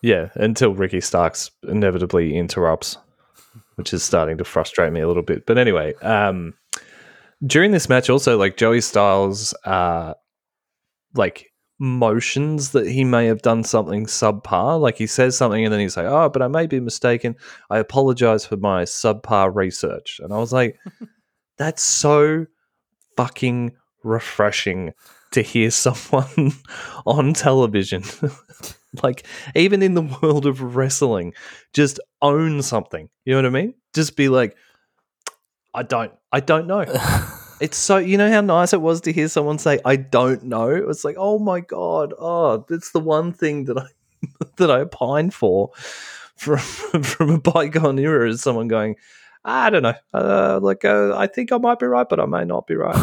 Yeah, until Ricky Starks inevitably interrupts, which is starting to frustrate me a little bit. But anyway, um, during this match, also like Joey Styles, uh, like motions that he may have done something subpar. Like he says something and then he's like, "Oh, but I may be mistaken. I apologize for my subpar research." And I was like, (laughs) "That's so fucking refreshing." To hear (laughs) someone on television (laughs) like even in the world of wrestling just own something you know what i mean just be like i don't i don't know. (laughs) It's so you know how nice it was to hear someone say i don't know it's like oh my god oh that's the one thing that i (laughs) that i pine for from (laughs) from a bygone era is someone going i don't know uh, like uh, i think i might be right but i may not be right.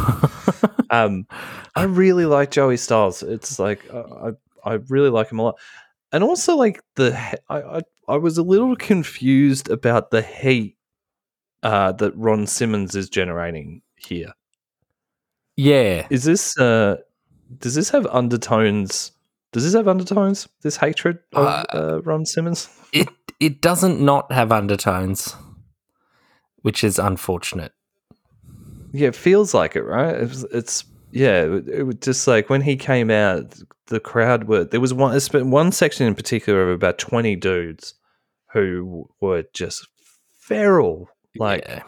Um i really like joey styles. It's like uh, i i really like him a lot. And also like the I, I I was a little confused about the heat uh, that Ron Simmons is generating here. Yeah, Is this uh, does this have undertones? Does this have undertones? This hatred of Uh, uh, Ron Simmons? (laughs) it it doesn't not have undertones, which is unfortunate. Yeah, it feels like it, right? It's, it's yeah, it, it was just like when he came out, the crowd were there was one it's been one section in particular of about twenty dudes who were just feral, like. Yeah.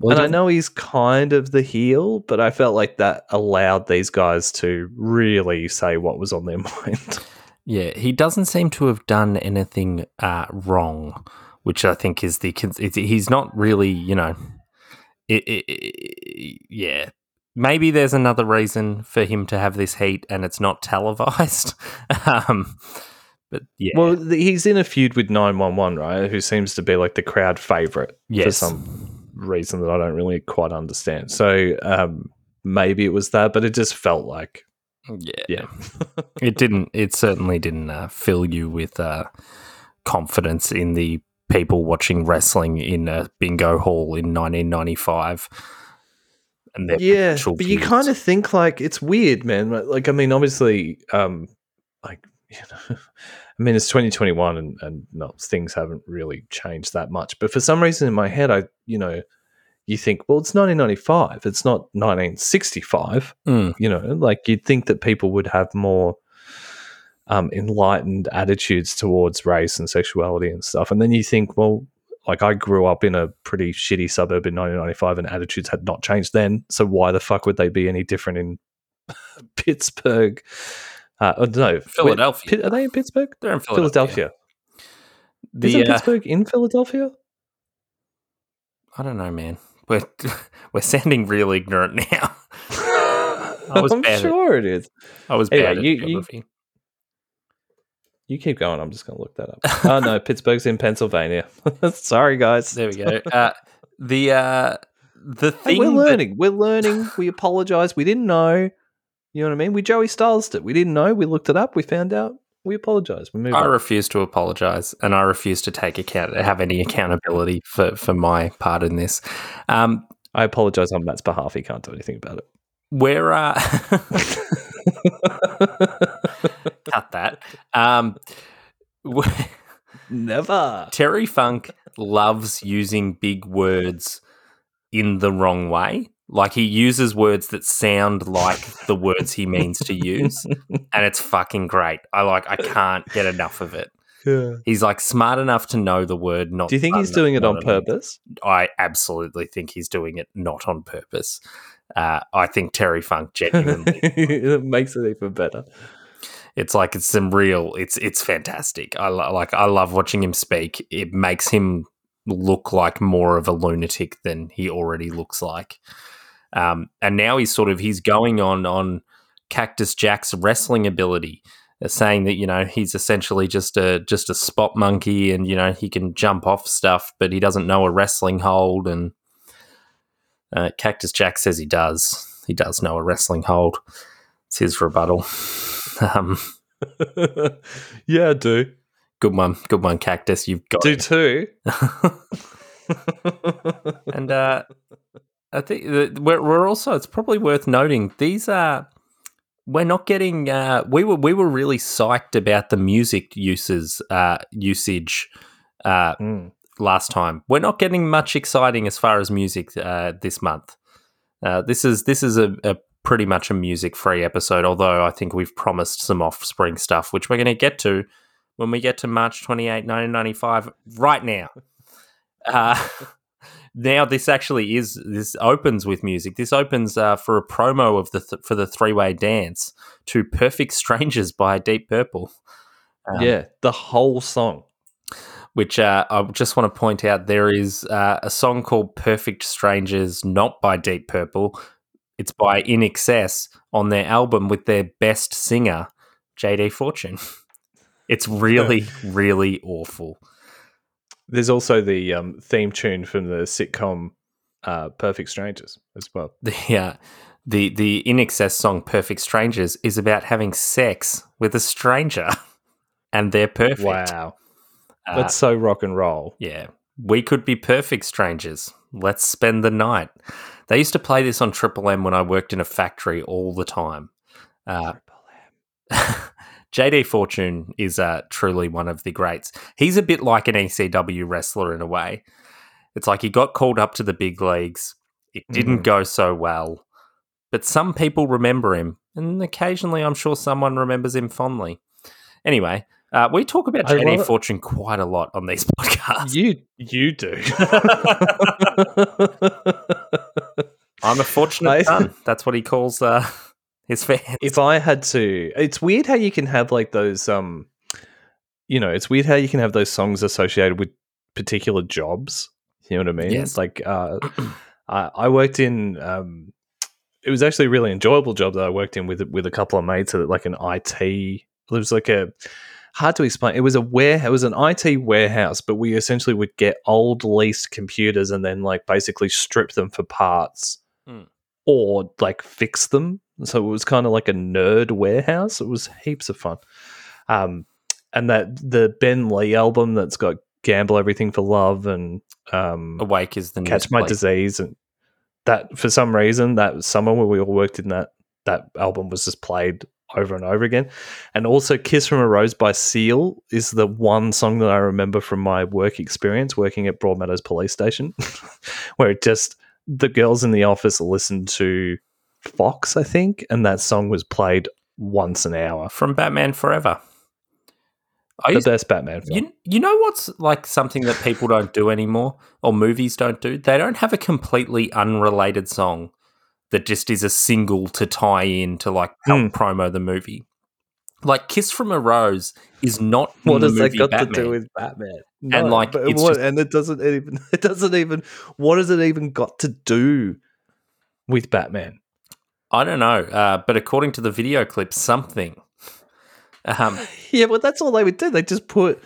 Well, and I know he's kind of the heel, but I felt like that allowed these guys to really say what was on their (laughs) mind. Yeah, he doesn't seem to have done anything uh, wrong, which I think is the. It's, he's not really, you know. It, it, it- yeah, maybe there's another reason for him to have this heat, and it's not televised. (laughs) um, but yeah, Well, he's in a feud with 911, right? Who seems to be like the crowd favorite for some reason that I don't really quite understand. So um, maybe it was that, but it just felt like, yeah, yeah. (laughs) it didn't. It certainly didn't uh, fill you with uh, confidence in the people watching wrestling in a bingo hall in 1995. And their yeah, but you kind of think like it's weird, man. Like- Like, I mean, obviously, um, like (laughs) you know, I mean, it's 2021, and and no, things haven't really changed that much. But for some reason, in my head, I you know, you think, well, it's 1995, it's not 1965. Mm. You know, like you'd think that people would have more. Um, enlightened attitudes towards race and sexuality and stuff, and then you think, well, like I grew up in a pretty shitty suburb in 1995 and attitudes had not changed then. So why the fuck would they be any different in (laughs) Pittsburgh? Uh, oh, no, Philadelphia. Pit- are they in Pittsburgh? They're in Philadelphia. Philadelphia. The, Isn't uh, Pittsburgh in Philadelphia? I don't know, man. We're (laughs) we're sounding real ignorant now. (laughs) I was I'm bad at- sure it is. I was Anyway, bad at you- you- geography. You keep going. I'm just going to look that up. oh no, (laughs) Pittsburgh's in Pennsylvania. Sorry, guys. There we go. Uh, the uh, the Hey, thing we're that- learning. We're learning. We apologize. We didn't know. You know what I mean? We Joey Styles it. We didn't know. We looked it up. We found out. We apologize. We moved I on. refuse to apologize, and I refuse to take account have any accountability for for my part in this. Um, I apologize on Matt's behalf. He can't do anything about it. where uh, (laughs) cut that. Um, (laughs) Never. Terry Funk loves using big words in the wrong way. Like he uses words that sound like the words he means to use, (laughs) and it's fucking great. I like. I can't get enough of it. Yeah. He's like smart enough to know the word not. Do you think he's doing it on purpose? I absolutely think he's doing it not on purpose. Uh, I think Terry Funk genuinely. (laughs) it makes it even better. it's like it's some real. It's it's fantastic. I lo- like. I love watching him speak. It makes him look like more of a lunatic than he already looks like. Um, and now he's sort of he's going on on Cactus Jack's wrestling ability, uh, saying that you know he's essentially just a just a spot monkey, and you know he can jump off stuff, but he doesn't know a wrestling hold. And uh, Cactus Jack says he does. He does know a wrestling hold. It's his rebuttal. (laughs) um, (laughs) yeah, I do. good one, good one, Cactus. You've got Do it. too. (laughs) and uh, I think that we're, we're also it's probably worth noting these are we're not getting uh, we were we were really psyched about the music uses uh, usage uh, Mm. last time. We're not getting much exciting as far as music uh, this month. Uh, this is this is a, a pretty much a music free episode. Although I think we've promised some Offspring stuff, which we're going to get to when we get to March 28, 1995. Right now, uh, (laughs) now this actually is this opens with music. This opens uh, for a promo of the th- for the three way dance to "Perfect Strangers" by Deep Purple. Um, yeah, the whole song. which uh, I just want to point out there is uh, a song called Perfect Strangers, not by Deep Purple. It's by INXS on their album with their best singer, JD Fortune. (laughs) It's really, really awful. There's also the um, theme tune from the sitcom uh, Perfect Strangers as well. The, uh, the, the INXS song Perfect Strangers is about having sex with a stranger, (laughs) and they're perfect. Wow. Uh, That's so rock and roll. Yeah. We could be perfect strangers. Let's spend the night. They used to play this on Triple M when I worked in a factory all the time. Uh, (laughs) JD Fortune is uh, truly one of the greats. He's a bit like an ECW wrestler in a way. It's like he got called up to the big leagues. It didn't Mhm. go so well. But some people remember him, and occasionally I'm sure someone remembers him fondly. Anyway, uh, we talk about I JD. Fortune quite a lot on these (laughs) podcasts. You you do. (laughs) I'm a fortunate (laughs) son. That's what he calls uh, his fans. if I had to, it's weird how you can have like those um, you know, it's weird how you can have those songs associated with particular jobs. You know what I mean? Yes. Like uh, (clears throat) I, I worked in um, it was actually a really enjoyable job that I worked in with with a couple of mates at like an IT. It was like a hard to explain. It was a ware. It was an IT warehouse, but we essentially would get old leased computers and then like basically strip them for parts Hmm. or like fix them. So it was kind of like a nerd warehouse. It was heaps of fun. Um, and that the Ben Lee album that's got "Gamble Everything for Love" and um, Awake is the catch my plate. disease and that for some reason that summer when we all worked in that that album was just played over and over again and also kiss from a rose by seal is the one song that i remember from my work experience working at broadmeadows police station (laughs) where it just the girls in the office listened to fox i think and that song was played once an hour from Batman Forever. I the best batman film you, you know what's like something that people don't do anymore or movies don't do? They don't have a completely unrelated song that just is a single to tie in to like help Hmm. promo the movie. Like Kiss from a Rose is not what has that got Batman. to do with Batman? And, like, it's what, just- and it doesn't even (laughs) it doesn't even what has it even got to do with Batman? I don't know, uh, but according to the video clip, something. Um, (laughs) Yeah, well, that's all they would do. They just put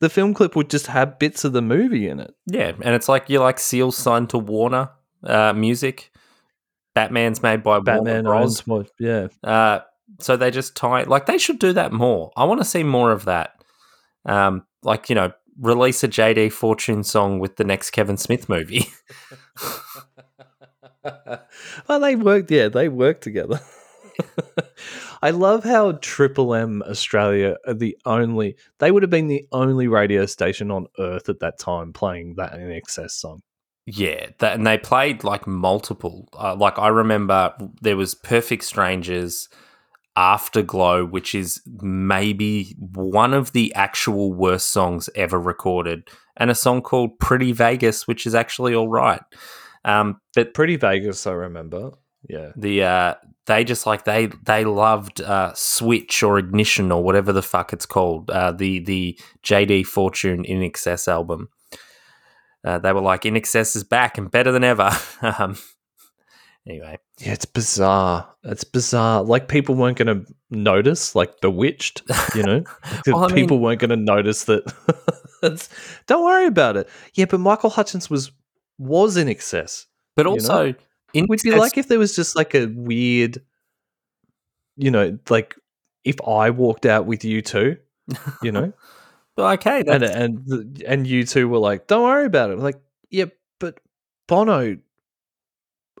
the film clip would just have bits of the movie in it. Yeah, and it's like you like Seal signed to Warner uh, Music. Batman's made by Batman Warner Bros. Yeah, Uh, so they just tie like they should do that more. I want to see more of that. Um, like you know, release a JD Fortune song with the next Kevin Smith movie. (laughs) (laughs) (laughs) well, they worked. Yeah, they worked together. (laughs) I love how Triple M Australia are the only. They would have been the only radio station on Earth at that time playing that INXS song. yeah, that, and they played like multiple. Uh, like I remember there was Perfect Strangers. Afterglow, which is maybe one of the actual worst songs ever recorded, and a song called Pretty Vegas, which is actually all right. Um, but Pretty Vegas, I remember. Yeah. the uh, they just like they they loved uh, Switch or Ignition or whatever the fuck it's called. Uh, the the JD Fortune INXS album. Uh, they were like, INXS is back and better than ever. (laughs) um, anyway, Yeah, it's bizarre. It's bizarre. Like people weren't going to notice, like Bewitched, you know? (laughs) (laughs) Well, I mean- people weren't going to notice that. it's, don't worry about it. Yeah, but Michael Hutchence was was INXS. but You also In It would be like if there was just like a weird, you know, like if I walked out with U2, you know, (laughs) Well, okay, and that's, and the- and U2 were like, "Don't worry about it." Like, yeah, but Bono.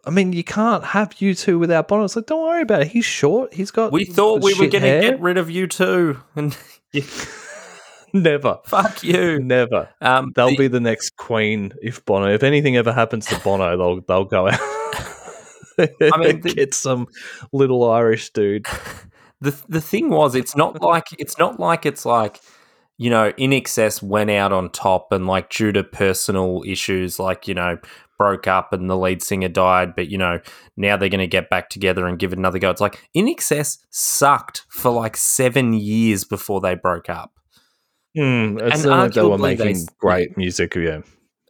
I mean, you can't have U2 without Bono. It's like, don't worry about it. He's short. He's got. we thought we were going to get rid of U2, and (laughs) never, fuck you. never. Um, They'll the- be the next queen if Bono. If anything ever happens to Bono, they'll they'll go out. (laughs) I mean, (laughs) the- get some little Irish dude. the the thing was it's not like it's not like it's like you know INXS went out on top and like due to personal issues like you know broke up and the lead singer died but you know now they're going to get back together and give it another go it's like INXS sucked for like 7 years before they broke up Mm, it's And not like they were arguably they- making great music. Yeah,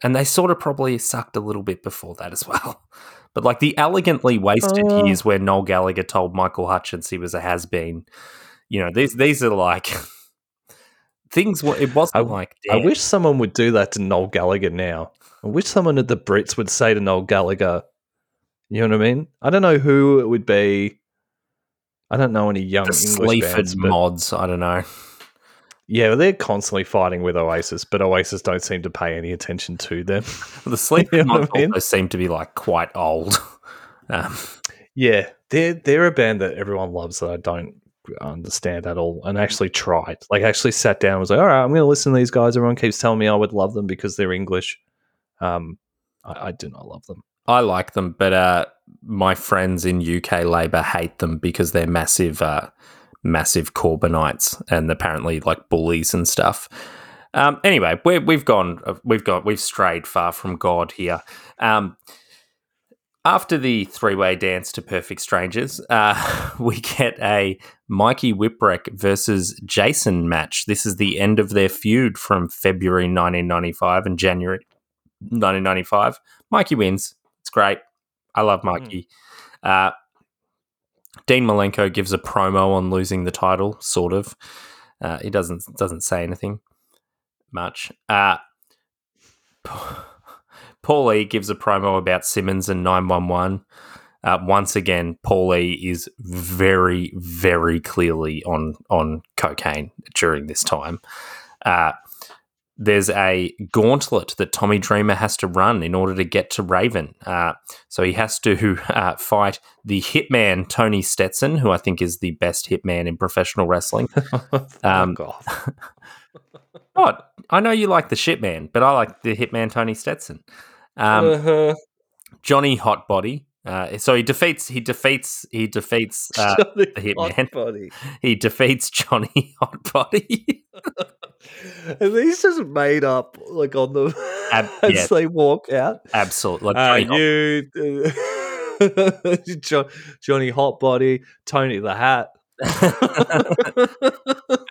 and they sort of probably sucked a little bit before that as well (laughs) but like the elegantly wasted Uh. years where Noel Gallagher told Michael Hutchence he was a has been you know these these are like (laughs) things wa- it wasn't I- like I wish someone would do that to Noel Gallagher now. I wish someone at the Brits would say to Noel Gallagher, you know what I mean? I don't know who it would be. I don't know any young the English Sleaford bands, mods. I don't know. Yeah, well, they're constantly fighting with Oasis, but Oasis don't seem to pay any attention to them. The Sleaford (laughs) You know I mean? also seem to be like quite old. (laughs) Um, yeah, they're they're a band that everyone loves that I don't understand at all, and actually tried. Like, actually sat down and was like, all right, I'm going to listen to these guys. Everyone keeps telling me I would love them because they're English. Um, I, I do not love them. I like them, but uh, my friends in UK Labour hate them because they're massive, uh, massive Corbynites and apparently like bullies and stuff. Um, anyway, we're, we've gone, uh, we've got, we've strayed far from God here. Um, after the three-way dance to Perfect Strangers, uh, (laughs) we get a Mikey Whipwreck versus Jason match. This is the end of their feud from February 1995 and January 1995. Mikey wins. It's great. I love Mikey. Uh, Dean Malenko gives a promo on losing the title, sort of. Uh, he doesn't doesn't say anything much. Uh, (laughs) Paul E gives a promo about Simmons and 911. Uh, once again, Paul E is very, very clearly on on cocaine during this time. Uh, there's a gauntlet that Tommy Dreamer has to run in order to get to Raven. Uh, so he has to (laughs) uh, fight the hitman Tony Stetson, who I think is the best hitman in professional wrestling. (laughs) Um. Oh, (laughs) I know you like the shitman, but I like the hitman Tony Stetson. Um, Uh-huh. Johnny Hotbody. Uh, so he defeats. He defeats. He defeats. Uh, the hitman. Hotbody. he defeats Johnny Hotbody. Are these just made up, like on the (laughs) Ab- as yeah. they walk out? Absolutely. Like Uh, (laughs) Johnny Hot- you, jo- Johnny Hotbody, Tony the Hat. (laughs)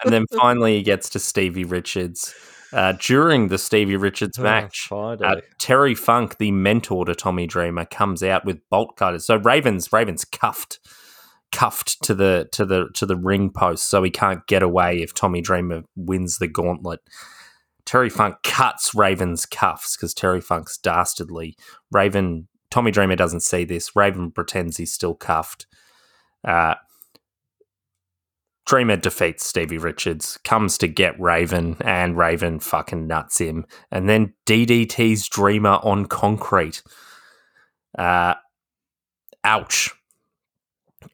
and then finally he gets to Stevie Richards. Uh, during the Stevie Richards Oh, match, Friday. uh, Terry Funk, the mentor to Tommy Dreamer, comes out with bolt cutters. So Ravens, Ravens cuffed, cuffed to the to the to the ring post, so he can't get away if Tommy Dreamer wins the gauntlet. Terry Funk cuts Raven's cuffs because Terry Funk's dastardly. Raven, Tommy Dreamer doesn't see this. Raven pretends he's still cuffed. Uh, Dreamer defeats Stevie Richards, comes to get Raven, and Raven fucking nuts him, and then DDT's Dreamer on concrete. Uh, ouch.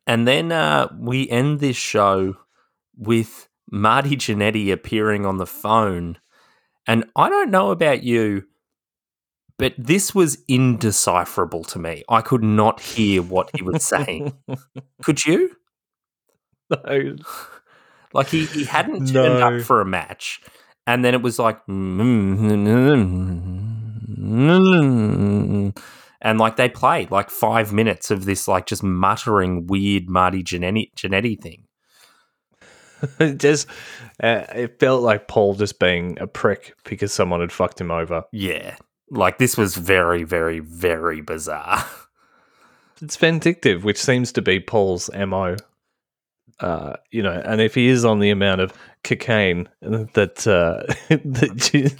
And then uh, we end this show with Marty Jannetty appearing on the phone. And I don't know about you, but this was indecipherable to me. I could not hear what he was saying. could you? no. Like he, he hadn't turned No. up for a match, and then it was like, and like they played like five minutes of this like just muttering weird Marty Jannetty thing. It (laughs) just uh, it felt like Paul just being a prick because someone had fucked him over. Yeah, like this was very, very, very bizarre. (laughs) It's vindictive, which seems to be Paul's mo. Uh, you know, and if he is on the amount of cocaine that uh, (laughs) that,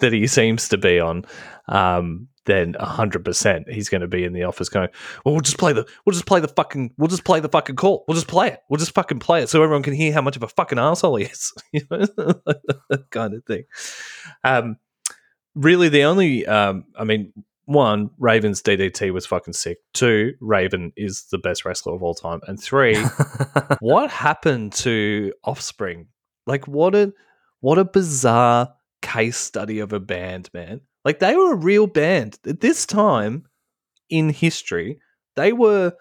that he seems to be on, um, then hundred percent he's going to be in the office going, "Well, we'll just play the, we'll just play the fucking, we'll just play the fucking call, we'll just play it, we'll just fucking play it, so everyone can hear how much of a fucking asshole he is," (laughs) you know, that (laughs) kind of thing. Um, really, the only, um, I mean, one, Raven's DDT was fucking sick. Two, Raven is the best wrestler of all time. And three, (laughs) what happened to Offspring? Like what a what a bizarre case study of a band, man. Like they were a real band. At this time in history, they were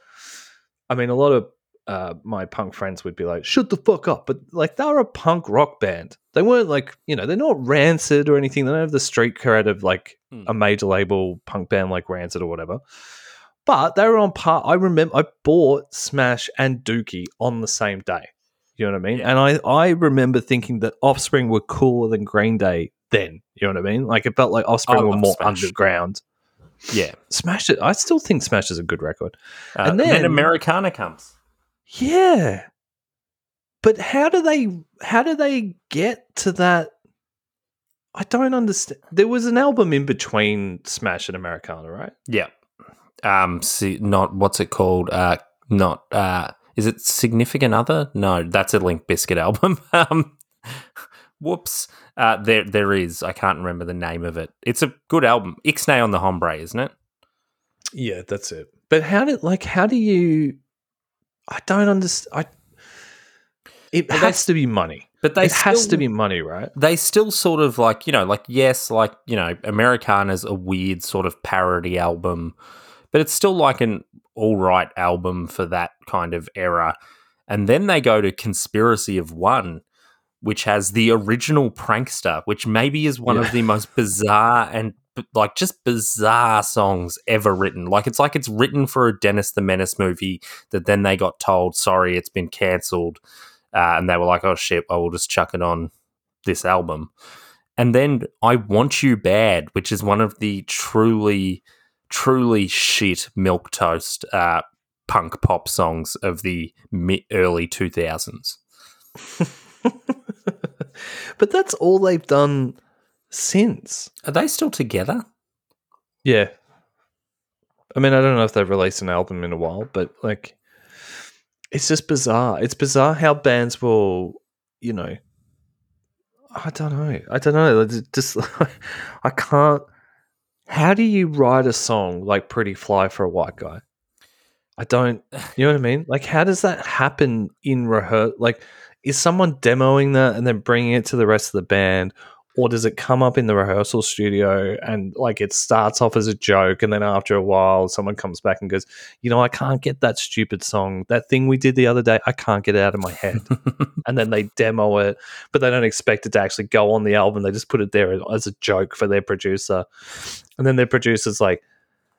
I mean a lot of uh, my punk friends would be like, shut the fuck up. But like they were a punk rock band. They weren't like, you know, they're not rancid or anything. They don't have the street cred of like Hmm. a major label punk band like Rancid or whatever. But they were on par. I remember I bought Smash and Dookie on the same day. You know what I mean? Yeah. And I, I remember thinking that Offspring were cooler than Green Day then. You know what I mean? Like it felt like Offspring I were more Smash. underground. yeah, Smash it. I still think Smash is a good record. Uh, And and then, then- Americana comes. Yeah. But how do they how do they get to that? I don't understand. There was an album in between Smash and Americana, right? Yeah. Um. See, not what's it called? Uh. Not. Uh. Is it Significant Other? No, that's a Limp Bizkit album. (laughs) um. Whoops. Uh. There. There is. I can't remember the name of it. It's a good album. Ixnay on the Hombre, isn't it? Yeah, that's it. But how did like how do you? I don't understand. I. It Well, has to be money. But they it has to be money, right? they still sort of like you know like yes like you know americana's a weird sort of parody album but it's still like an all right album for that kind of era and then they go to conspiracy of one which has the original prankster which maybe is one Yeah. of the most bizarre and like just bizarre songs ever written like it's like it's written for a dennis the menace movie that then they got told sorry it's been cancelled uh, and they were like, "Oh shit, I will just chuck it on this album." And then "I Want You Bad," which is one of the truly, truly shit milk toast uh, punk pop songs of the early two thousands. (laughs) but that's all they've done since. Are they still together? Yeah. I mean, I don't know if they've released an album in a while, but like, it's just bizarre. It's bizarre how bands will, you know, I don't know. I don't know. Just, (laughs) I can't. How do you write a song like Pretty Fly for a White Guy? I don't, you know what I mean? Like, how does that happen in rehearsal? Like, is someone demoing that and then bringing it to the rest of the band? Or does it come up in the rehearsal studio and like it starts off as a joke and then after a while someone comes back and goes, you know, I can't get that stupid song, that thing we did the other day, I can't get it out of my head. (laughs) and then they demo it, but they don't expect it to actually go on the album. They just put it there as a joke for their producer. And then their producer's like,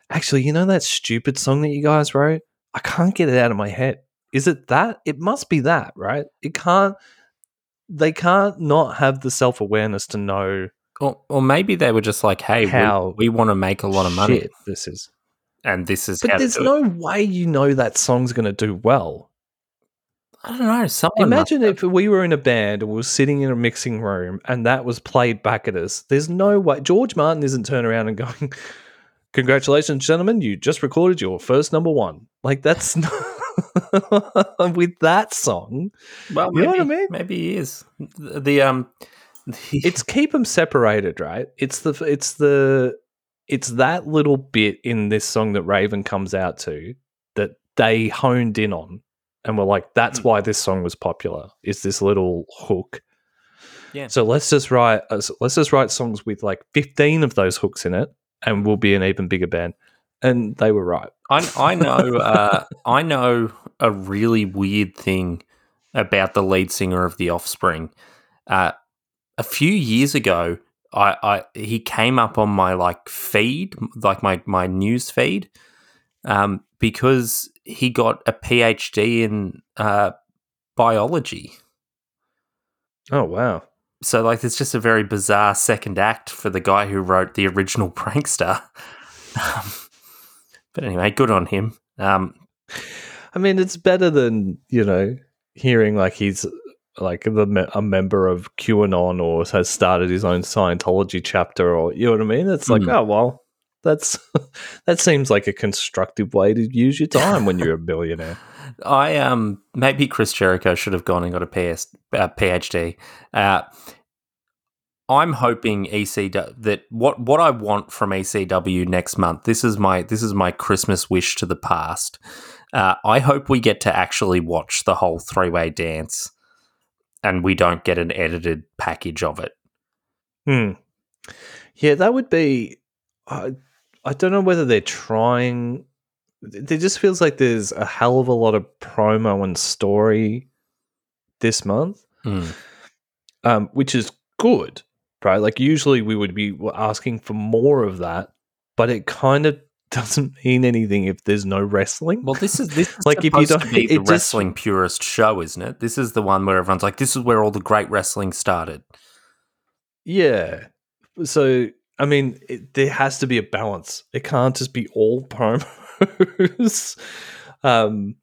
actually, you know that stupid song that you guys wrote? I can't get it out of my head. Is it that? It must be that, right? It can't. They can't not have the self awareness to know or, or maybe they were just like, "Hey, How we, we want to make a lot of money, this is. and this is But there's do it." no way you know that song's going to do well. I don't know. Someone Imagine if we were in a band and we were sitting in a mixing room and that was played back at us. There's no way George Martin isn't turning around and going, "Congratulations, gentlemen! You just recorded your first number one." Like that's (laughs) not (laughs) with that song. Well, You know what I mean? Maybe he is. The, the um, the- (laughs) It's keep them separated, right? It's the it's the it's that little bit in this song that Raven comes out to that they honed in on and were like, "That's Hmm. why this song was popular." Is this little hook? Yeah. So let's just write uh, let's just write songs with like fifteen of those hooks in it, and we'll be an even bigger band. And they were right. I I know uh, I know a really weird thing about the lead singer of The Offspring. Uh, a few years ago, I, I he came up on my like feed, like my my news feed, um, because he got a PhD in uh, biology. Oh wow! So like, it's just a very bizarre second act for the guy who wrote the original (laughs) Prankster. Um, but anyway, good on him. Um, I mean, it's better than you know hearing like he's like the a member of QAnon or has started his own Scientology chapter, or you know what I mean. It's like, Mm. oh well, that's (laughs) that seems like a constructive way to use your time when you're a billionaire. (laughs) I um maybe Chris Jericho should have gone and got a PS, uh, PhD. Uh, I'm hoping ECW that what what I want from ECW next month. This is my this is my Christmas wish to the past. Uh, I hope we get to actually watch the whole three way dance, and we don't get an edited package of it. Hmm. Yeah, that would be. I I don't know whether they're trying. It just feels like there's a hell of a lot of promo and story this month, Mm. um, which is good, right? Like usually we would be asking for more of that, but it kind of doesn't mean anything if there's no wrestling. Well, this is this is Like, if you don't- to be (laughs) the just- wrestling purist show, isn't it? This is the one where everyone's like, "This is where all the great wrestling started." Yeah. So, I mean, it, there has to be a balance. It can't just be all promos. (laughs) um,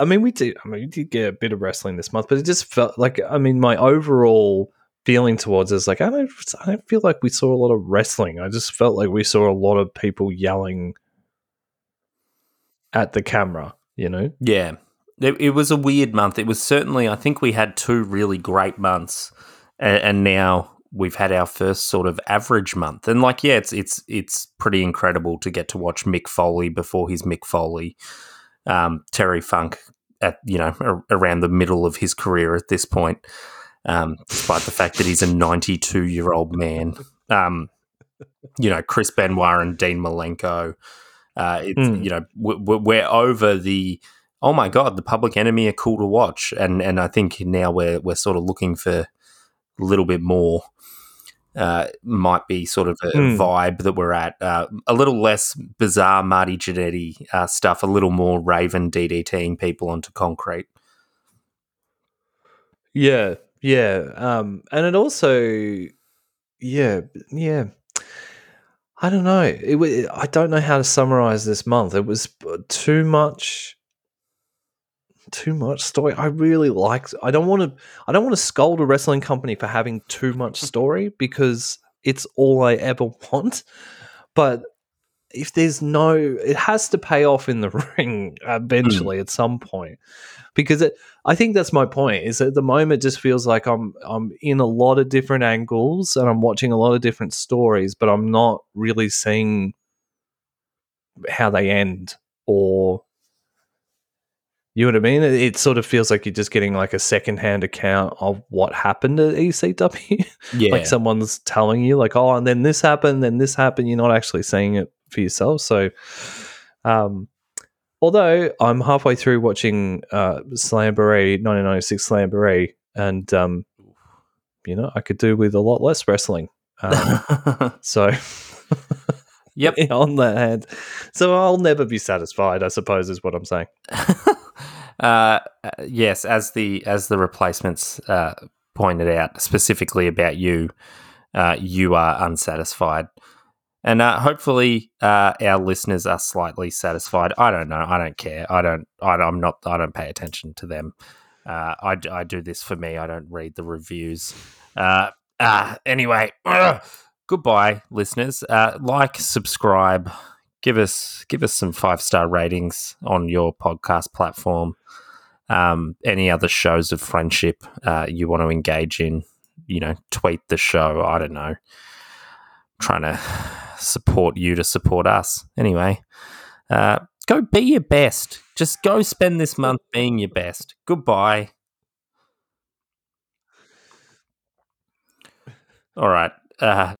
I mean, we did. I mean, we did get a bit of wrestling this month, but it just felt like. I mean, my overall feeling towards it is like I don't. I don't feel like we saw a lot of wrestling. I just felt like we saw a lot of people yelling at the camera. You know. Yeah. It, it was a weird month. It was certainly, I think we had two really great months, and, and now we've had our first sort of average month. And like, yeah, it's it's it's pretty incredible to get to watch Mick Foley before he's Mick Foley, um, Terry Funk at you know ar- around the middle of his career at this point, um, despite the fact that he's a 92 year old man. Um, you know, Chris Benoit and Dean Malenko. Uh, it's Mm. you know we- we- we're over the oh my god the Public Enemy are cool to watch and and I think now we're we're sort of looking for a little bit more. Uh, might be sort of a Mm. vibe that we're at. Uh, a little less bizarre Marty Jannetty uh, stuff, a little more Raven DDTing people onto concrete. Yeah, yeah. Um, and it also, yeah, yeah. I don't know. It, I don't know how to summarize this month. It was uh, too much, too much story. I really liked. I don't want to. I don't want to scold a wrestling company for having too much story because it's all I ever (laughs) want. But if there's no, it has to pay off in the (laughs) ring hmm. eventually at some point because it, I think that's my point. Is at the moment it just feels like I'm I'm in a lot of different angles and I'm watching a lot of different stories, but I'm not really seeing how they end or you know what I mean? It, it sort of feels like you're just getting like a secondhand account of what happened at ECW. (laughs) Yeah, like someone's telling you, like, oh, and then this happened, then this happened. You're not actually seeing it for yourself. So, um, although I'm halfway through watching uh, Slamboree 1996 Slamboree, and um, you know, I could do with a lot less wrestling. Um, (laughs) so, (laughs) yep. on that hand, so I'll never be satisfied. I suppose is what I'm saying. (laughs) uh, yes, as the as the replacements uh, pointed out, specifically about you, uh, you are unsatisfied, and uh, hopefully uh, our listeners are slightly satisfied. I don't know. I don't care. I don't. I, I'm not. I don't pay attention to them. Uh, I, I do this for me. I don't read the reviews. Uh, uh, anyway, goodbye, listeners. Uh, like, subscribe, give us give us some five star ratings on your podcast platform. Um, any other shows of friendship you want to engage in, you know, tweet the show. I don't know, trying to support you to support us. Anyway, uh, go be your best. Just go spend this month being your best. Goodbye. All right. Uh,